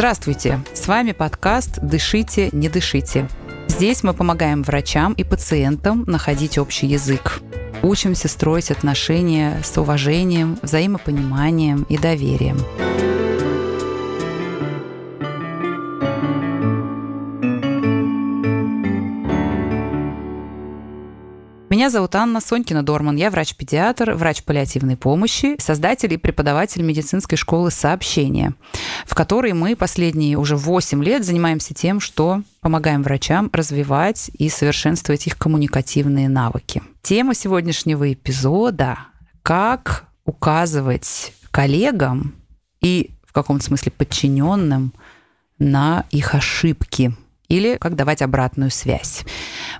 Здравствуйте! С вами подкаст «Дышите, не дышите». Здесь мы помогаем врачам и пациентам находить общий язык. Учимся строить отношения с уважением, взаимопониманием и доверием. Меня зовут Анна Сонькина Дорман. Я врач-педиатр, врач паллиативной помощи, создатель и преподаватель медицинской школы сообщения, в которой мы последние уже 8 лет занимаемся тем, что помогаем врачам развивать и совершенствовать их коммуникативные навыки. Тема сегодняшнего эпизода – как указывать коллегам и в каком-то смысле подчиненным на их ошибки – или как давать обратную связь.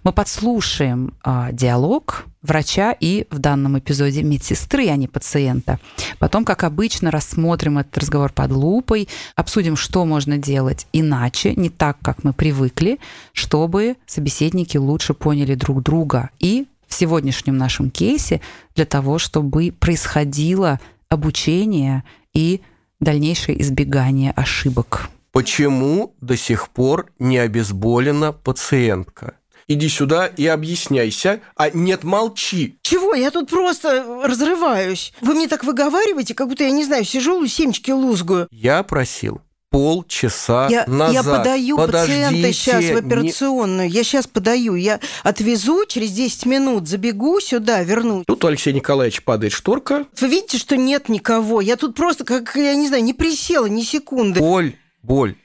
Мы подслушаем э, диалог врача и в данном эпизоде медсестры, а не пациента. Потом, как обычно, рассмотрим этот разговор под лупой, обсудим, что можно делать иначе, не так, как мы привыкли, чтобы собеседники лучше поняли друг друга. И в сегодняшнем нашем кейсе для того, чтобы происходило обучение и дальнейшее избегание ошибок. Почему до сих пор не обезболена пациентка? Иди сюда и объясняйся, а нет, молчи. Чего? Я тут просто разрываюсь. Вы мне так выговариваете, как будто я, не знаю, сижу семечки лузгую. Я просил полчаса я, назад. Я подаю Подождите, пациента сейчас в операционную. Не... Я сейчас подаю. Я отвезу, через 10 минут забегу сюда, вернусь. Тут у Алексея Николаевича падает шторка. Вы видите, что нет никого. Я тут просто, как, я не знаю, не присела ни секунды. Оль, боль.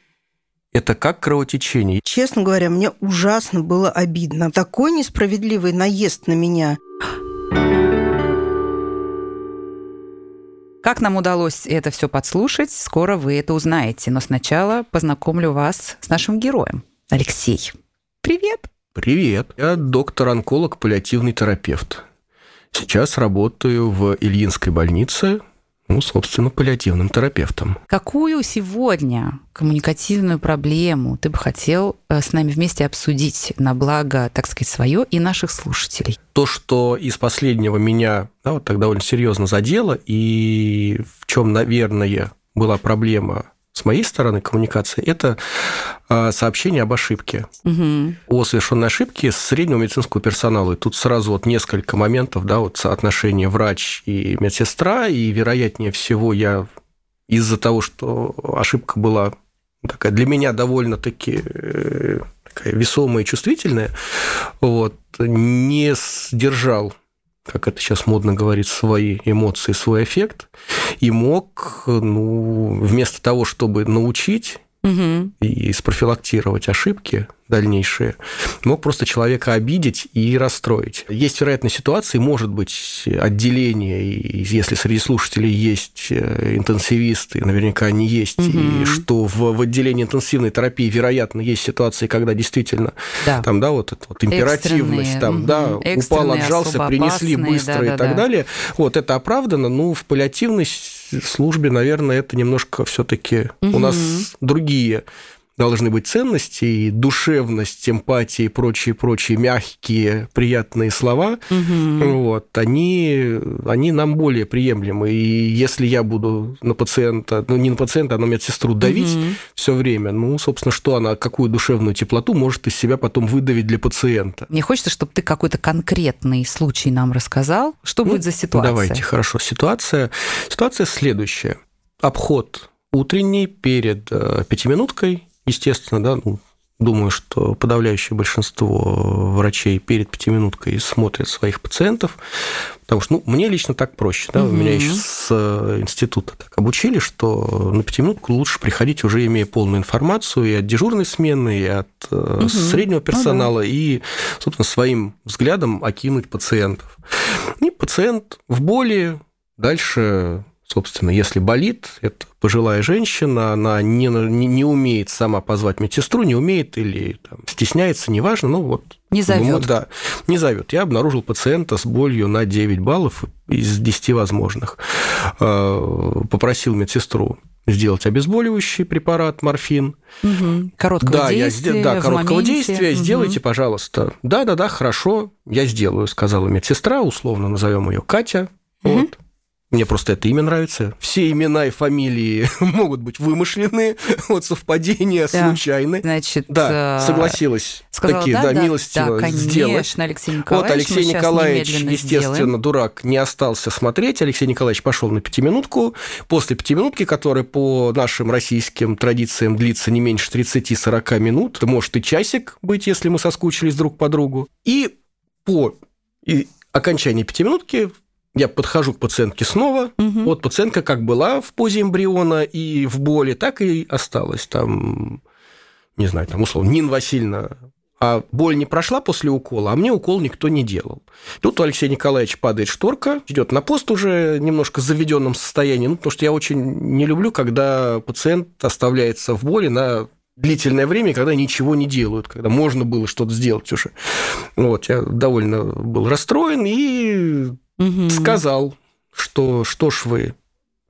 Это как кровотечение. Честно говоря, мне ужасно было обидно. Такой несправедливый наезд на меня. Как нам удалось это все подслушать, скоро вы это узнаете. Но сначала познакомлю вас с нашим героем. Алексей, привет! Привет. Я доктор-онколог, паллиативный терапевт. Сейчас работаю в Ильинской больнице ну, собственно, паллиативным терапевтом. Какую сегодня коммуникативную проблему ты бы хотел э, с нами вместе обсудить на благо, так сказать, свое и наших слушателей? То, что из последнего меня да, вот так довольно серьезно задело, и в чем, наверное, была проблема с моей стороны коммуникации, это а, сообщение об ошибке. Угу. О совершенной ошибке среднего медицинского персонала. И тут сразу вот несколько моментов, да, вот соотношение врач и медсестра, и вероятнее всего я из-за того, что ошибка была такая для меня довольно-таки э, такая весомая и чувствительная, вот, не сдержал как это сейчас модно говорить, свои эмоции, свой эффект, и мог, ну, вместо того, чтобы научить угу. и спрофилактировать ошибки, дальнейшие, мог просто человека обидеть и расстроить. Есть вероятная ситуация, может быть отделение, и если среди слушателей есть э, интенсивисты, наверняка они есть, угу. и что в, в отделении интенсивной терапии, вероятно, есть ситуации, когда действительно да. там, да, вот эта вот императивность, там, угу. да, упал, отжался, принесли быстро да, и да, так да. далее. Вот это оправдано, ну, в паллиативной службе, наверное, это немножко все-таки угу. у нас другие должны быть ценности, и душевность, эмпатия и прочие-прочие мягкие, приятные слова, угу. вот, они, они нам более приемлемы. И если я буду на пациента, ну не на пациента, а на медсестру давить угу. все время, ну, собственно, что она, какую душевную теплоту может из себя потом выдавить для пациента. Мне хочется, чтобы ты какой-то конкретный случай нам рассказал. Что ну, будет за ситуация? Давайте, хорошо. Ситуация, ситуация следующая. Обход утренний перед э, пятиминуткой Естественно, да, ну, думаю, что подавляющее большинство врачей перед пятиминуткой смотрят своих пациентов, потому что, ну, мне лично так проще, да, угу. меня еще с э, института так обучили, что на пятиминутку лучше приходить уже имея полную информацию и от дежурной смены, и от угу. среднего персонала, ну, да. и, собственно, своим взглядом окинуть пациентов. И пациент в боли дальше Собственно, если болит, это пожилая женщина, она не, не, не умеет сама позвать медсестру, не умеет или там, стесняется, неважно, ну вот. Не зовет. Ну, да, не зовет. Я обнаружил пациента с болью на 9 баллов из 10 возможных. А, попросил медсестру сделать обезболивающий препарат морфин. Угу. Короткого да, действия. Я, да, короткого моменте. действия. Угу. Сделайте, пожалуйста. Да, да, да, хорошо, я сделаю, сказала медсестра, условно назовем ее Катя. Угу. Вот Мне просто это имя нравится. Все имена и фамилии могут быть вымышленные, вот совпадения Да. случайны. Значит, Да, э, согласилась сказала, такие, да, да, да, милостиво да, сделать. конечно, Алексей Вот Николаевич, мы Алексей Николаевич, естественно, сделаем. дурак, не остался смотреть. Алексей Николаевич пошел на пятиминутку. После пятиминутки, которая по нашим российским традициям длится не меньше 30-40 минут, может и часик быть, если мы соскучились друг по другу. И по и окончании пятиминутки я подхожу к пациентке снова. Мгм. Вот пациентка как была в позе эмбриона и в боли, так и осталась там, не знаю, там условно, Нина Васильевна а боль не прошла после укола, а мне укол никто не делал. Тут у Алексея Николаевича падает шторка, идет на пост уже немножко в заведенном состоянии, ну, потому что я очень не люблю, когда пациент оставляется в боли на длительное время, когда ничего не делают, когда можно было что-то сделать уже. Вот, я довольно был расстроен и Сказал, что что ж вы,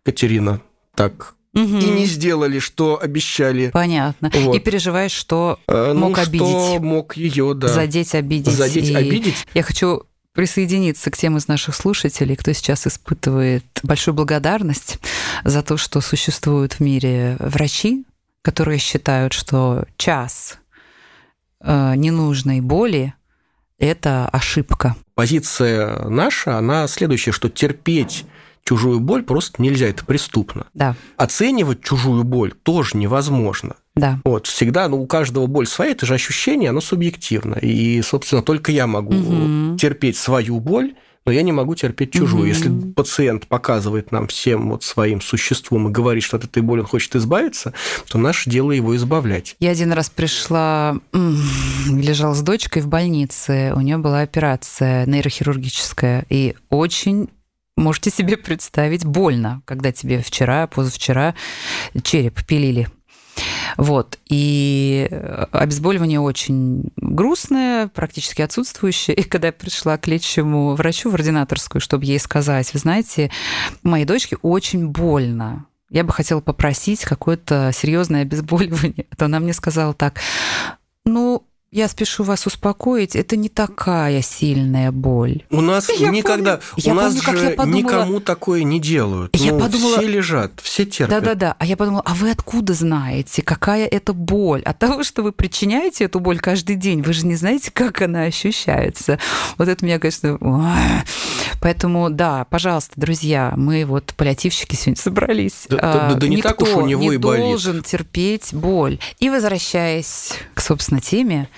Катерина, так Мгм. и не сделали, что обещали. Понятно. Вот. И переживаешь, что Э, мог ну, обидеть. Что мог ее, да. задеть, обидеть. Задеть, и- обидеть. Я хочу присоединиться к тем из наших слушателей, кто сейчас испытывает большую благодарность за то, что существуют в мире врачи, которые считают, что час э, ненужной боли – это ошибка. Позиция наша, она следующая, что терпеть чужую боль просто нельзя, это преступно. Да, Оценивать чужую боль тоже невозможно. да. Вот, всегда, ну, у каждого боль своя, это же ощущение, оно субъективно. И, собственно, только я могу Мгм. терпеть свою боль, но я не могу терпеть чужую. Мгм. Если пациент показывает нам всем вот своим существом и говорит, что от этой боли он хочет избавиться, то наше дело его избавлять. Я один раз пришла, лежала с дочкой в больнице, у нее была операция нейрохирургическая, и очень можете себе представить, больно, когда тебе вчера, позавчера череп пилили. Вот. И э, обезболивание очень грустное, практически отсутствующее. И когда я пришла к лечащему врачу в ординаторскую, чтобы ей сказать, вы знаете, моей дочке очень больно. Я бы хотела попросить какое-то серьезное обезболивание. То она мне сказала так, ну, я спешу вас успокоить, это не такая сильная боль. У нас Я никогда, помню- я у нас помню, я же подумала- никому такое не делают. Я Ну, подумала- все лежат, все терпят. Да-да-да. А я подумала, а вы откуда знаете, какая это боль? От того, что вы причиняете эту боль каждый день, вы же не знаете, как она ощущается. Вот это меня, конечно... Поэтому, да, пожалуйста, друзья, мы вот паллиативщики сегодня собрались. Да- да- да- да не так уж у него не и болит. должен терпеть боль. И возвращаясь к, собственно, теме,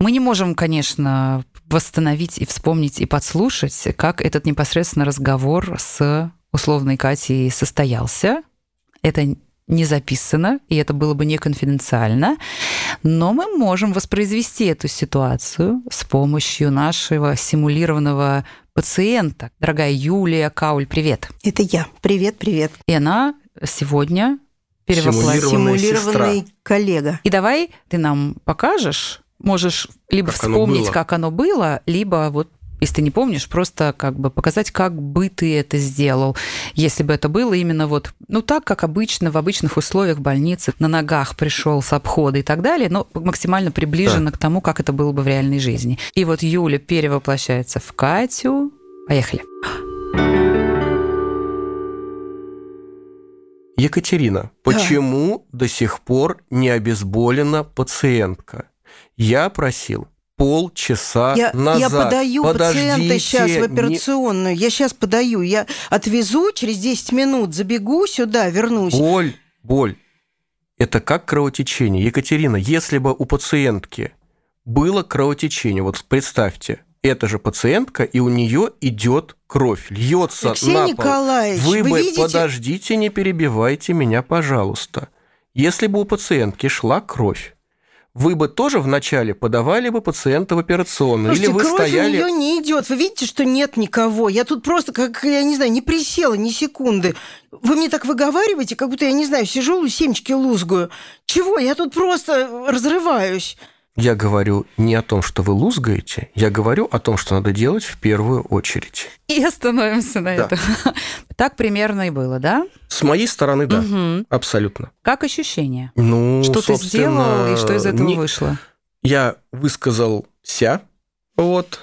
мы не можем, конечно, восстановить и вспомнить и подслушать, как этот непосредственно разговор с условной Катей состоялся. Это не записано, и это было бы не конфиденциально, но мы можем воспроизвести эту ситуацию с помощью нашего симулированного пациента. Дорогая Юлия Кауль, привет. Это я. Привет, привет. И она сегодня перевоплотилась. Симулированная Симулированный сестра. коллега. И давай ты нам покажешь, можешь либо Как оно вспомнить, было. как оно было, либо вот если ты не помнишь, просто как бы показать, как бы ты это сделал, если бы это было именно вот, ну так, как обычно, в обычных условиях в больнице, на ногах пришел с обхода и так далее, но максимально приближенно к тому, как это было бы в реальной жизни. И вот Юля перевоплощается в Катю. Поехали. Екатерина, почему до сих пор не обезболена пациентка? Я просил полчаса Я, назад. я подаю пациента Подождите, сейчас в не- операционную. Я сейчас подаю. Я отвезу, через 10 минут забегу сюда, вернусь. Боль, боль. Это как кровотечение. Екатерина, если бы у пациентки было кровотечение, вот представьте, это же пациентка, и у нее идет кровь, льется Алексей на пол. Николаевич, Вы, вы бы видите- подождите, не перебивайте меня, пожалуйста. Если бы у пациентки шла кровь, вы бы тоже вначале подавали бы пациента в операционную, Слушайте, или вы кровь стояли... у нее не идет. Вы видите, что нет никого. Я тут просто, как, я не знаю, не присела ни секунды. Вы мне так выговариваете, как будто, я не знаю, сижу, семечки лузгаю. Чего? Я тут просто разрываюсь. Я говорю не о том, что вы лузгаете, я говорю о том, что надо делать в первую очередь. И остановимся на Да. этом. Так примерно и было, да? С моей стороны, да, Мгм. абсолютно. Как ощущение? Ну, Что ты сделал и что из этого не- вышло? Я высказал ся, вот,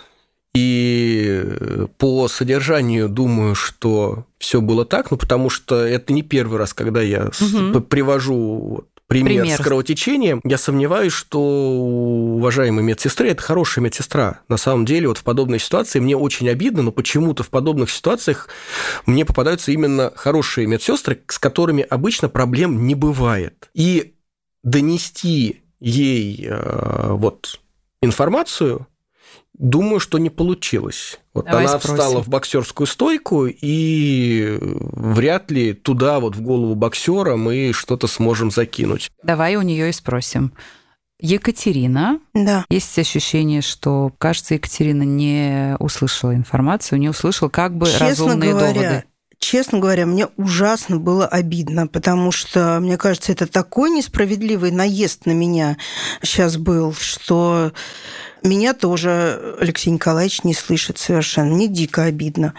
И по содержанию думаю, что все было так, ну потому что это не первый раз, когда я угу. привожу пример, пример с кровотечением, я сомневаюсь, что у уважаемой медсестры это хорошая медсестра. На самом деле, вот в подобной ситуации мне очень обидно, но почему-то в подобных ситуациях мне попадаются именно хорошие медсестры, с которыми обычно проблем не бывает. И донести ей э, вот информацию Думаю, что не получилось. Вот Давай она спросим. встала в боксерскую стойку, и вряд ли туда, вот в голову боксера, мы что-то сможем закинуть. Давай у нее и спросим. Екатерина. Да. Есть ощущение, что, кажется, Екатерина не услышала информацию, не услышала как бы Честно разумные говоря, доводы. Честно говоря, мне ужасно было обидно, потому что, мне кажется, это такой несправедливый наезд на меня сейчас был, что меня тоже Алексей Николаевич не слышит совершенно. Мне дико обидно.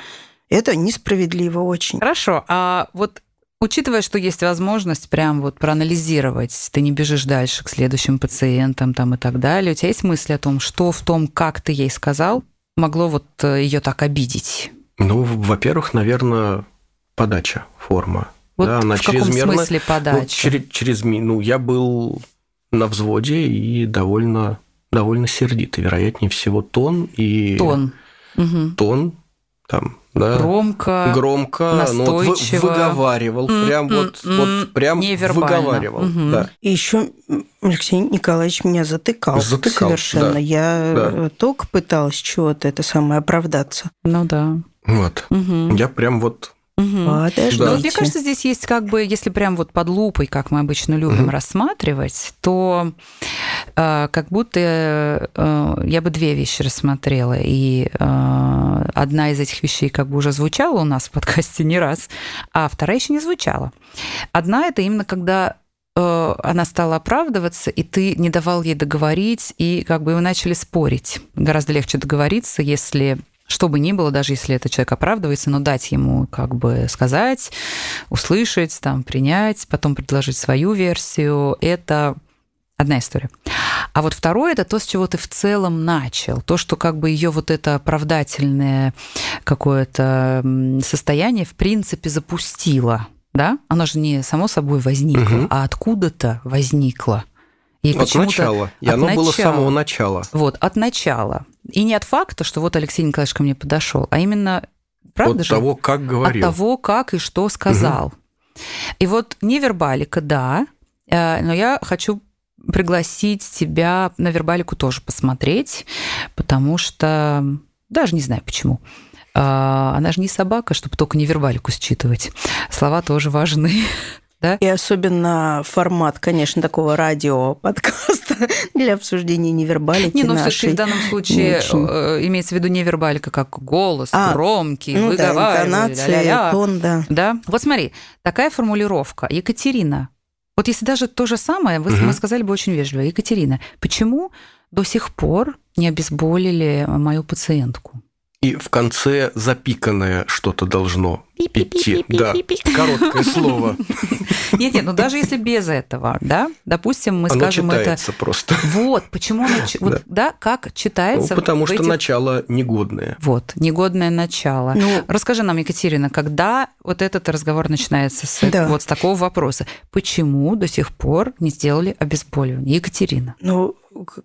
Это несправедливо очень. Хорошо. А вот Учитывая, что есть возможность прям вот проанализировать, ты не бежишь дальше к следующим пациентам там и так далее, у тебя есть мысли о том, что в том, как ты ей сказал, могло вот э, ее так обидеть? Ну, во-первых, наверное, подача, форма. Вот да, она в каком смысле ну, подача? Ну, через, через, ну, я был на взводе и довольно довольно сердитый, вероятнее всего тон и тон, тон там, да, громко, громко, настойчиво, ну, вот выговаривал, mm, прям mm, вот, mm, вот прям выговаривал, mm-hmm. да. И еще Алексей Николаевич меня затыкал, затыкал совершенно. Да, Я да. только пыталась чего-то это самое оправдаться. Ну да. Вот. Угу. Я прям вот Угу. Подождите. Но мне кажется, здесь есть как бы, если прям вот под лупой, как мы обычно любим угу. рассматривать, то э, как будто э, я бы две вещи рассмотрела. И э, одна из этих вещей как бы уже звучала у нас в подкасте не раз, а вторая еще не звучала. Одна это именно когда э, она стала оправдываться, и ты не давал ей договорить, и как бы вы начали спорить. Гораздо легче договориться, если что бы ни было, даже если этот человек оправдывается, но дать ему как бы сказать, услышать, там, принять, потом предложить свою версию, это одна история. А вот второе это то, с чего ты в целом начал, то, что как бы ее вот это оправдательное какое-то состояние в принципе запустило, да? Оно же не само собой возникло, угу. а откуда-то возникло. И от начала. И от оно начала. было с самого начала. Вот, от начала. И не от факта, что вот Алексей Николаевич ко мне подошел, а именно, правда от же? того, как говорил. От того, как и что сказал. Угу. И вот невербалика, да, э, но я хочу пригласить тебя на вербалику тоже посмотреть, потому что даже не знаю почему. А, она же не собака, чтобы только невербалику считывать. Слова тоже важны да? И особенно формат, конечно, такого радио-подкаста для обсуждения невербалики Не, ну все в данном случае очень... Э, имеется в виду невербалика как голос, а, громкий, ну, выговаривание, да, интонация, тон, да. Да? Вот смотри, такая формулировка. Екатерина, вот если даже то же самое, вы, угу. мы сказали бы очень вежливо. Екатерина, почему до сих пор не обезболили мою пациентку? И в конце запиканное что-то должно идти. Да, короткое слово. Нет, нет, ну даже если без этого, да, допустим, мы оно скажем читается это... просто. Вот, почему оно... Вот, да. да, как читается... Ну, потому что этих... начало негодное. Вот, негодное начало. Ну... Расскажи нам, Екатерина, когда вот этот разговор начинается с, да. вот с такого вопроса? Почему до сих пор не сделали обезболивание? Екатерина. Ну,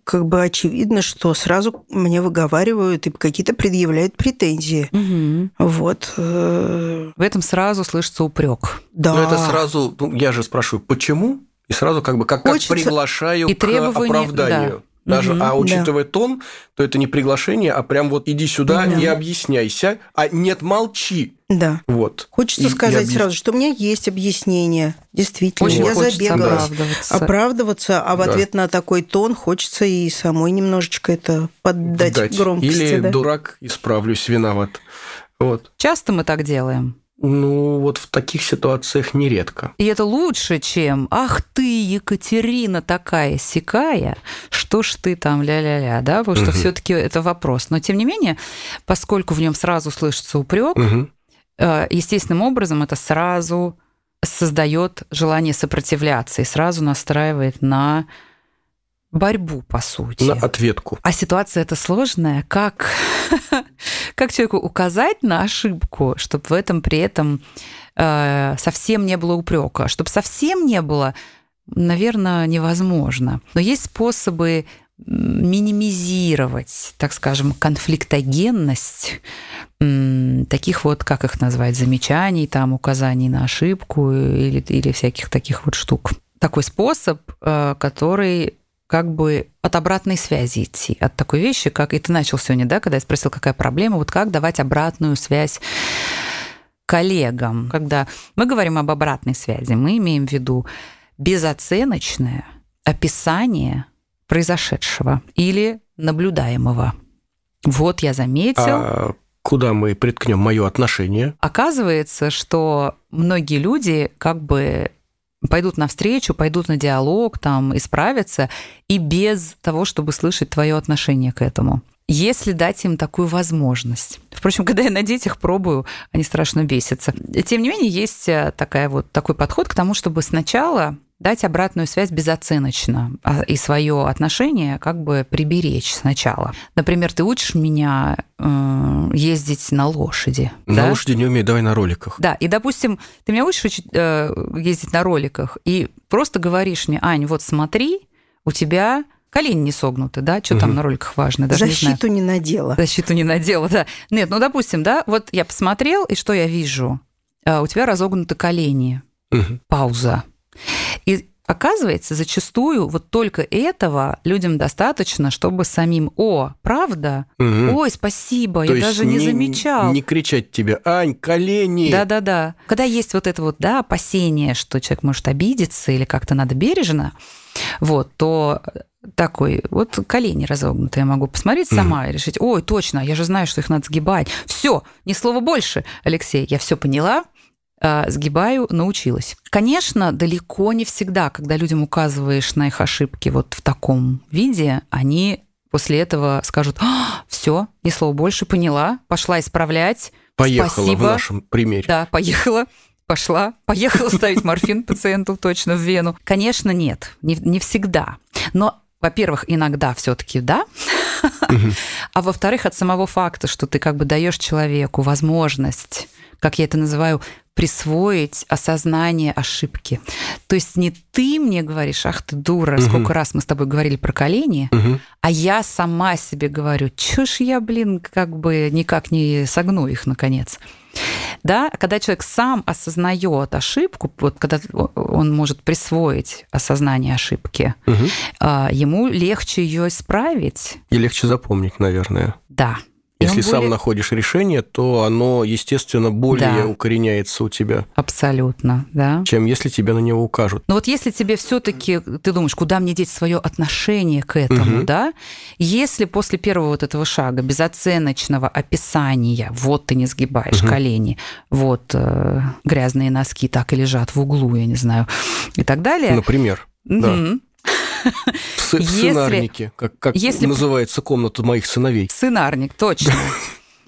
как бы очевидно, что сразу мне выговаривают и какие-то предъявляют претензии. Угу. Вот. Э, В этом сразу слышится упрек. Да. Но это сразу, ну, я же спрашиваю, почему? И сразу как бы как, как приглашаю и к оправданию. Да. Даже, угу, а учитывая да. тон, то это не приглашение, а прям вот иди сюда да. и объясняйся, а нет, молчи. Да. Вот. Хочется и, сказать и объяс... сразу, что у меня есть объяснение. Действительно, Очень я забегала. Оправдываться. оправдываться, а в да. ответ на такой тон хочется и самой немножечко это поддать Дать. громкости. Или да? дурак, исправлюсь, виноват. Вот. Часто мы так делаем. Ну, вот в таких ситуациях нередко. И это лучше, чем «Ах ты, Екатерина такая сякая, что ж ты там ля-ля-ля», да, потому что угу. все таки это вопрос. Но, тем не менее, поскольку в нем сразу слышится упрек, угу. естественным образом это сразу создает желание сопротивляться и сразу настраивает на борьбу, по сути. На ответку. А ситуация эта сложная. Как, как человеку указать на ошибку, чтобы в этом при этом э, совсем не было упрека? Чтобы совсем не было, наверное, невозможно. Но есть способы минимизировать, так скажем, конфликтогенность таких вот, как их назвать, замечаний, там, указаний на ошибку или, или всяких таких вот штук. Такой способ, э, который как бы от обратной связи идти, от такой вещи, как и ты начал сегодня, да, когда я спросил, какая проблема, вот как давать обратную связь коллегам. Когда мы говорим об обратной связи, мы имеем в виду безоценочное описание произошедшего или наблюдаемого. Вот я заметил. А куда мы приткнем мое отношение? Оказывается, что многие люди как бы пойдут навстречу, пойдут на диалог, там, исправятся, и без того, чтобы слышать твое отношение к этому. Если дать им такую возможность. Впрочем, когда я на детях пробую, они страшно бесятся. Тем не менее, есть э, такая вот, такой подход к тому, чтобы сначала дать обратную связь безоценочно а, и свое отношение как бы приберечь сначала. Например, ты учишь меня э, ездить на лошади. На да? лошади не умею, давай на роликах. Да, и, допустим, ты меня учишь учить, э, ездить на роликах, и просто говоришь мне, Ань, вот смотри, у тебя колени не согнуты, да, что угу. там на роликах важно, даже Защиту не, не надела. Защиту не надела, да. Нет, ну, допустим, да, вот я посмотрел, и что я вижу? Э, у тебя разогнуты колени. Угу. Пауза. И Оказывается, зачастую вот только этого людям достаточно, чтобы самим «О, правда? Угу. Ой, спасибо, То я даже не, не замечал». Не кричать тебе «Ань, колени!» Да-да-да. Когда есть вот это вот, да, опасение, что человек может обидеться или как-то надо бережно, вот, то такой, вот колени разогнутые, я могу посмотреть сама и решить, ой, точно, я же знаю, что их надо сгибать. Все, ни слова больше, Алексей, я все поняла, сгибаю, научилась. Конечно, далеко не всегда, когда людям указываешь на их ошибки вот в таком виде, они после этого скажут, а, все, ни слова больше, поняла, пошла исправлять. Поехала Спасибо. в нашем примере. Да, поехала пошла, поехала ставить морфин пациенту точно в вену. Конечно, нет, не, не всегда. Но, во-первых, иногда все-таки да. А во-вторых, от самого факта, что ты как бы даешь человеку возможность, как я это называю, присвоить осознание ошибки. То есть не ты мне говоришь, ах ты дура, угу. сколько раз мы с тобой говорили про колени, угу. а я сама себе говорю, чё ж я, блин, как бы никак не согну их, наконец. Да, когда человек сам осознает ошибку, вот когда он может присвоить осознание ошибки, угу. ему легче ее исправить. И легче запомнить, наверное. Да. Если сам более... находишь решение, то оно, естественно, более да. укореняется у тебя. Абсолютно, да. Чем если тебе на него укажут. Но вот если тебе все-таки ты думаешь, куда мне деть свое отношение к этому, угу. да? Если после первого вот этого шага безоценочного описания, вот ты не сгибаешь угу. колени, вот э, грязные носки так и лежат в углу, я не знаю, и так далее. Например. Угу. В сценарнике, как, как если... называется комната моих сыновей. Сценарник, точно.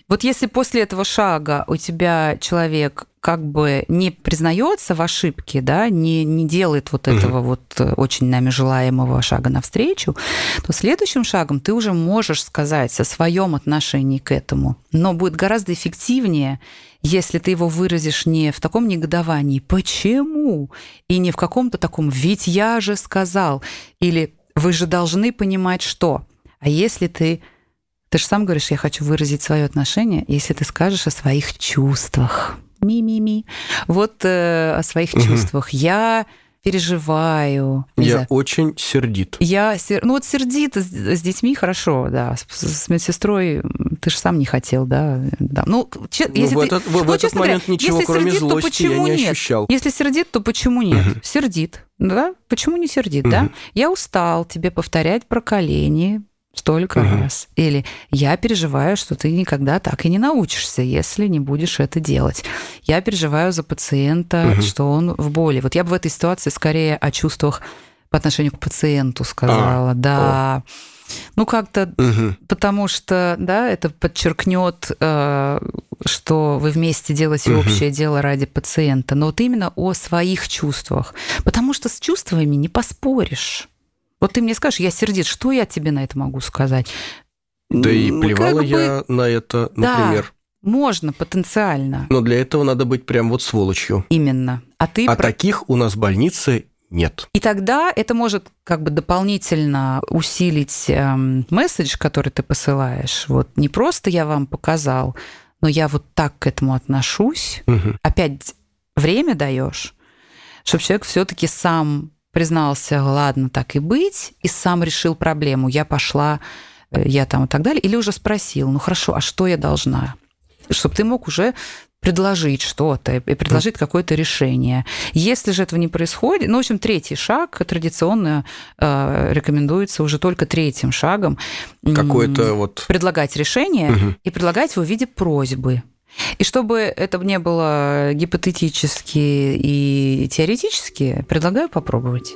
Вот если после этого шага у тебя человек как бы не признается в ошибке, да, не, не делает вот этого вот э, очень нами желаемого шага навстречу, то следующим шагом ты уже можешь сказать о своем отношении к этому. Но будет гораздо эффективнее, если ты его выразишь не в таком негодовании «почему?» и не в каком-то таком «ведь я же сказал» или «вы же должны понимать что». А если ты ты же сам говоришь, я хочу выразить свое отношение, если ты скажешь о своих чувствах. Ми-ми-ми. Вот э, о своих угу. чувствах. Я переживаю. Я знаю. очень сердит. Я сер... ну вот сердит с, с детьми хорошо, да. С, с медсестрой ты же сам не хотел, да. да. Ну, че... ну, если в этот, ты... в, ну, этот момент говоря, ничего, если кроме сердит, злости, то почему я не нет? ощущал. Если сердит, то почему нет? Угу. Сердит, да? Почему не сердит, угу. да? Я устал тебе повторять про колени, столько угу. раз. Или я переживаю, что ты никогда так и не научишься, если не будешь это делать. Я переживаю за пациента, угу. что он в боли. Вот я бы в этой ситуации скорее о чувствах по отношению к пациенту сказала. А, да. О. Ну, как-то, угу. потому что, да, это подчеркнет, э, что вы вместе делаете угу. общее дело ради пациента, но вот именно о своих чувствах. Потому что с чувствами не поспоришь. Вот ты мне скажешь, я сердит, что я тебе на это могу сказать? Да и плевала как бы... я на это, например. Да, можно потенциально. Но для этого надо быть прям вот сволочью. Именно. А ты а про... таких у нас в больнице нет. И тогда это может как бы дополнительно усилить эм, месседж, который ты посылаешь. Вот не просто я вам показал, но я вот так к этому отношусь. Угу. Опять время даешь, чтобы человек все-таки сам признался, ладно, так и быть, и сам решил проблему. Я пошла, э, я там и так далее. Или уже спросил, ну хорошо, а что я должна? Чтобы ты мог уже предложить что-то и предложить какое-то решение. Если же этого не происходит, ну, в общем, третий шаг традиционно э, рекомендуется уже только третьим шагом. Какое-то вот... Предлагать решение угу. и предлагать его в виде просьбы. И чтобы это не было гипотетически и теоретически, предлагаю попробовать.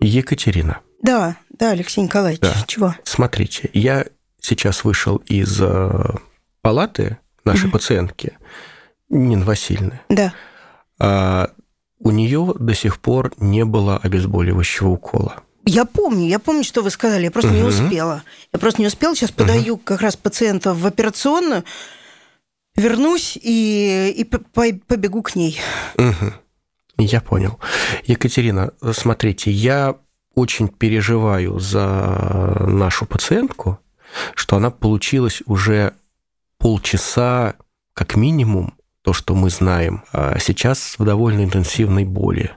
Екатерина. Да, да, Алексей Николаевич, да. чего? Смотрите, я сейчас вышел из э, палаты нашей mm пациентки, Нины Васильевны. Да. А у нее до сих пор не было обезболивающего укола. Я помню, я помню, что вы сказали, я просто угу. не успела. Я просто не успела, сейчас подаю угу. как раз пациента в операционную, вернусь и, и побегу к ней. Угу. Я понял. Екатерина, смотрите, я очень переживаю за нашу пациентку, что она получилась уже полчаса как минимум, то, что мы знаем, а сейчас в довольно интенсивной боли.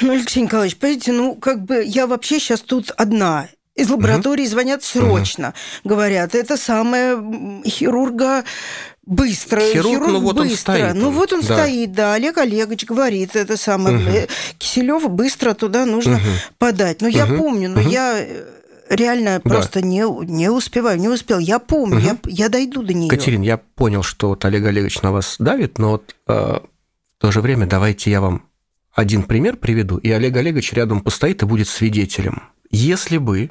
Ну, Алексей Николаевич, понимаете, ну, как бы я вообще сейчас тут одна. Из лаборатории угу. звонят срочно. Угу. Говорят, это самое хирурга быстро. Хирург, хирург ну вот быстро. он стоит. Ну вот он да. стоит, да. Олег Олегович говорит, это самое. Угу. Киселев быстро туда нужно угу. подать. Ну, угу. я помню, но угу. я э, реально да. просто не, не успеваю, не успел. Я помню, угу. я, я дойду до нее. Катерин, я понял, что вот Олег Олегович на вас давит, но вот э, в то же время давайте я вам один пример приведу, и Олег Олегович рядом постоит и будет свидетелем. Если бы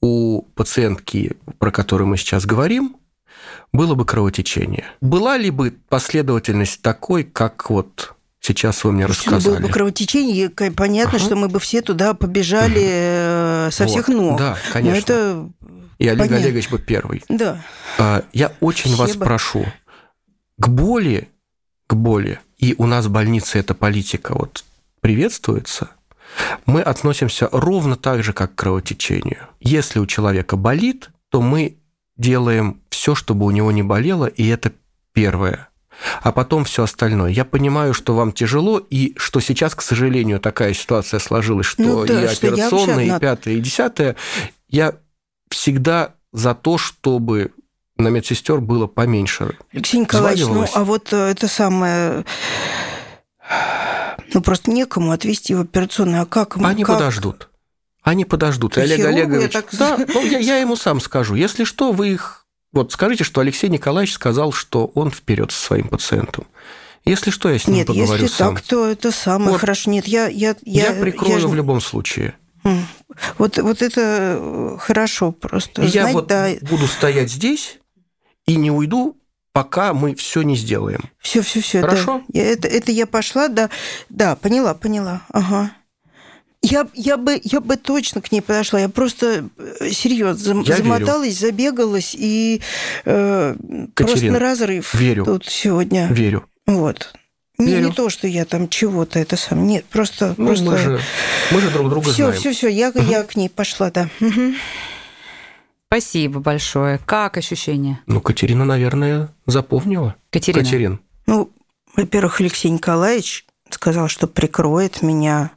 у пациентки, про которую мы сейчас говорим, было бы кровотечение, была ли бы последовательность такой, как вот сейчас вы мне рассказали. Было бы кровотечение, понятно, ага. что мы бы все туда побежали угу. со всех вот. ног. Да, конечно. Но это и Олег понятно. Олегович бы первый. Да. А, я очень Спасибо. вас прошу, к боли, к боли и у нас в больнице эта политика вот приветствуется, мы относимся ровно так же, как к кровотечению. Если у человека болит, то мы делаем все, чтобы у него не болело, и это первое. А потом все остальное. Я понимаю, что вам тяжело, и что сейчас, к сожалению, такая ситуация сложилась, что ну, да, и операционная, и пятое, и десятое. Я всегда за то, чтобы на медсестер было поменьше. Алексей Николаевич, ну а вот э, это самое... Ну, просто некому отвезти в операционную. А как? Они как? подождут. Они подождут. И Олег Олегович... Так... Да, ну, я, я ему сам скажу. Если что, вы их... Вот скажите, что Алексей Николаевич сказал, что он вперед со своим пациентом. Если что, я с ним Нет, поговорю если сам. так, то это самое вот. хорошо. Нет, я... Я, я, я прикрою я... в любом случае. Вот, вот это хорошо просто. Я знать, вот да. буду стоять здесь и не уйду, пока мы все не сделаем. Все, все, все. Хорошо. Да. Это, это я пошла, да, да, поняла, поняла. Ага. Я, я, бы, я бы точно к ней подошла. Я просто э, серьезно я замоталась, верю. забегалась и э, Катерин, просто на разрыв верю. тут сегодня. Верю. Вот. Не, не то, что я там чего-то это сам. Нет, просто. Ну, просто... Мы, же, мы же друг друга всё, знаем. Все, все, все. Я, угу. я к ней пошла, да. Угу. Спасибо большое. Как ощущение? Ну, Катерина, наверное, запомнила. Катерина. Катерин. Ну, во-первых, Алексей Николаевич сказал, что прикроет меня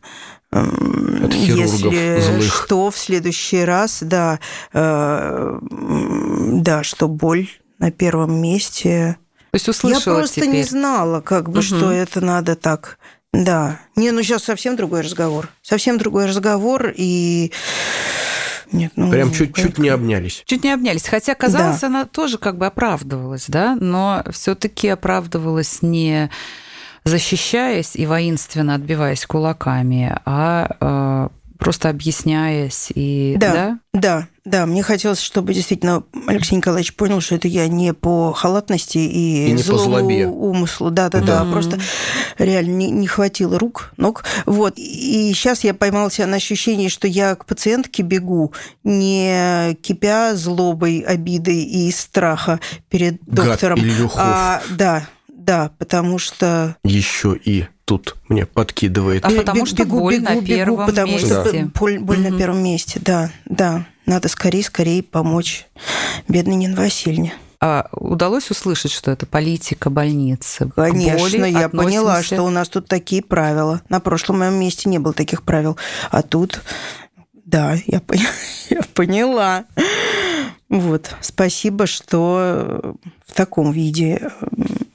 от если злых. что в следующий раз, да, э, да, что боль на первом месте. То есть услышала Я просто теперь. не знала, как бы, угу. что это надо так. Да. Не, ну сейчас совсем другой разговор. Совсем другой разговор, и нет, ну, Прям чуть-чуть не обнялись. Чуть не обнялись. Хотя, казалось, да. она тоже как бы оправдывалась, да, но все-таки оправдывалась не защищаясь и воинственно отбиваясь кулаками, а э, просто объясняясь и Да. да? Да, да, мне хотелось, чтобы действительно Алексей Николаевич понял, что это я не по халатности и, И не по злому злобе. умыслу. Да, да, да, Мгм. просто реально не, не хватило рук, ног. Вот. И сейчас я поймала себя на ощущении, что я к пациентке бегу, не кипя злобой, обидой и страха перед Гад доктором. Ильюхов. А, да, да, потому что Еще и тут мне подкидывает. А потому что боль на первом потому что месте. боль, боль на Мгм. первом месте, да, да. Надо скорее, скорее помочь бедной Нине Васильевне. А удалось услышать, что это политика больницы? Конечно, боли я поняла, относимся- что у нас тут такие правила. На прошлом моем месте не было таких правил. А тут, да, я, пон- я поняла. Вот, спасибо, что в таком виде э,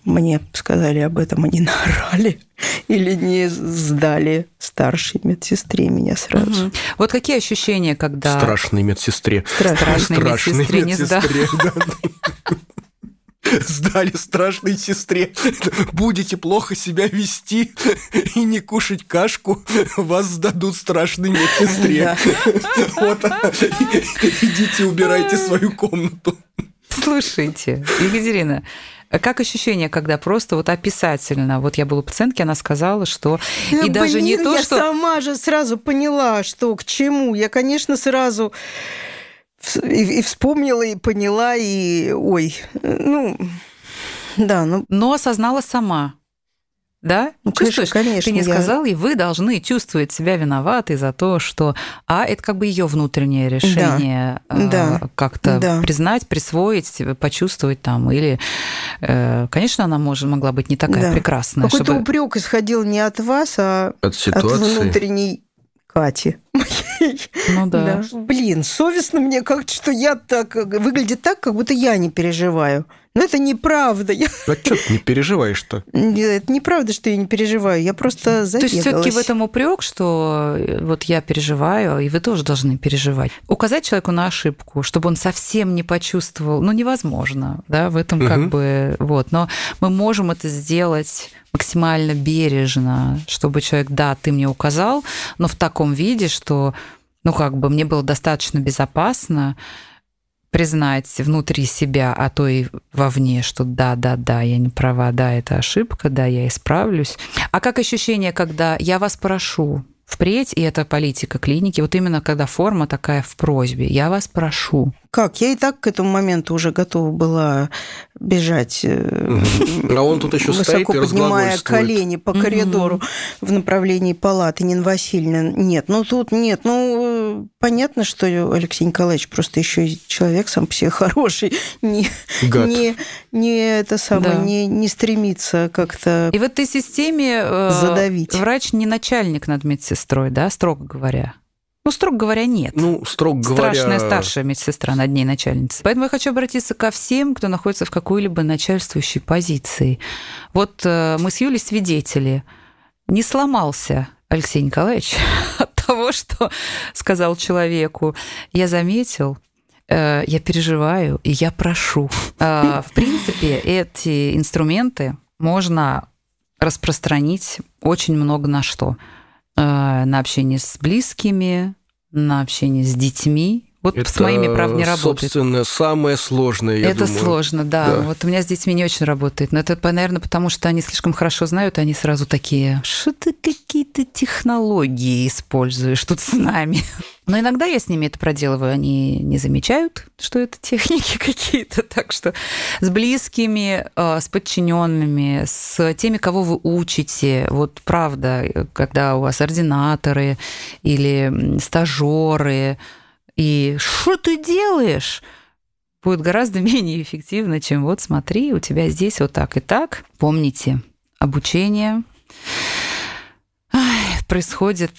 мне сказали об этом, не наорали или не сдали старшей медсестре меня сразу. Мгм. Вот какие ощущения, когда... Страшной медсестре. Страшной медсестре не сда- да. Сдали страшной сестре. Будете плохо себя вести и не кушать кашку, вас сдадут страшной медсестре. Вот. Идите, убирайте свою комнату. Слушайте, Екатерина, как ощущение, когда просто вот описательно, вот я была у пациентки, она сказала, что и Да, даже не блин, то, я что... сама же сразу поняла, что к чему. Я, конечно, сразу и, и вспомнила, и поняла, и... Ой, ну... Да, ну, Но осознала сама. Да? ну Чувствуешь? конечно. Ты не я- сказал, и вы должны чувствовать себя виноватой за то, что... А это как бы ее внутреннее решение э, Да. как-то Да. признать, присвоить, почувствовать там. Или, э, конечно, она может, могла быть не такая Да. прекрасная, Какой-то чтобы... упрек исходил не от вас, а От от ситуации. внутренней Кати. Ну да. Да. Блин, совестно мне как-то, что я так... Выглядит так, как будто я не переживаю. Но это неправда. Я... А что ты не переживаешь-то? Это неправда, что я не переживаю. Я просто То забегалась. есть все-таки в этом упрек, что э, вот я переживаю, и вы тоже должны переживать. Указать человеку на ошибку, чтобы он совсем не почувствовал, ну невозможно, да, в этом как Мгм. бы вот. Но мы можем это сделать максимально бережно, чтобы человек, да, ты мне указал, но в таком виде, что, ну как бы мне было достаточно безопасно признать внутри себя, а то и вовне, что да, да, да, я не права, да, это ошибка, да, я исправлюсь. А как ощущение, когда я вас прошу впредь, и это политика клиники, вот именно когда форма такая в просьбе, я вас прошу. Как? Я и так к этому моменту уже готова была бежать, э, А он тут еще стоит высоко и поднимая колени по коридору в направлении палаты Нина Васильевна. Нет, ну тут нет. Ну, э, понятно, что Алексей Николаевич просто еще и человек сам по себе хороший. Не, Гад. не, не это самое, Да. не, не стремится как-то... И в этой системе э, Задавить. врач не начальник над медсестрой, да, строго говоря. Ну, строго говоря, нет. Ну, строго говоря... Страшная старшая медсестра над ней начальница. Поэтому я хочу обратиться ко всем, кто находится в какой-либо начальствующей позиции. Вот э, мы с Юлей свидетели. Не сломался Алексей Николаевич от того, что сказал человеку. Я заметил, э, я переживаю, и я прошу. Э, В принципе, эти инструменты можно распространить очень много на что. На общение с близкими, на общение с детьми. Вот с Это, моими, правда, не работает. собственно, самое сложное, я это думаю. сложно, да. Да. Вот у меня с детьми не очень работает. Но это, наверное, потому что они слишком хорошо знают, они сразу такие, что ты какие-то технологии используешь тут с нами. Но иногда я с ними это проделываю, они не замечают, что это техники какие-то. Так что с близкими, э, с подчиненными, с теми, кого вы учите, вот правда, э, когда у вас ординаторы или стажеры, и что ты делаешь? будет гораздо менее эффективно, чем вот смотри, у тебя здесь вот так и так. Помните, обучение происходит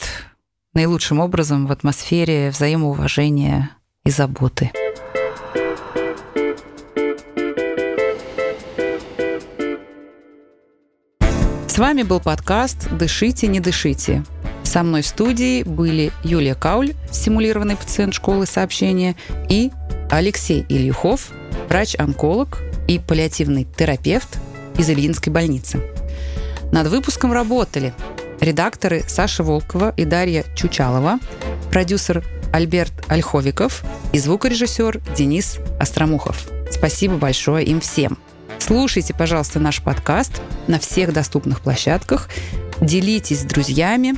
наилучшим образом в атмосфере взаимоуважения и заботы. С вами был подкаст «Дышите, не дышите». Со мной в студии были Юлия Кауль, симулированный пациент школы сообщения, и Алексей Ильюхов, врач-онколог и паллиативный терапевт из Ильинской больницы. Над выпуском работали редакторы Саша Волкова и Дарья Чучалова, продюсер Альберт Ольховиков и звукорежиссер Денис Остромухов. Спасибо большое им всем. Слушайте, пожалуйста, наш подкаст на всех доступных площадках. Делитесь с друзьями,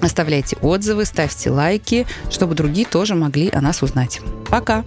оставляйте отзывы, ставьте лайки, чтобы другие тоже могли о нас узнать. Пока!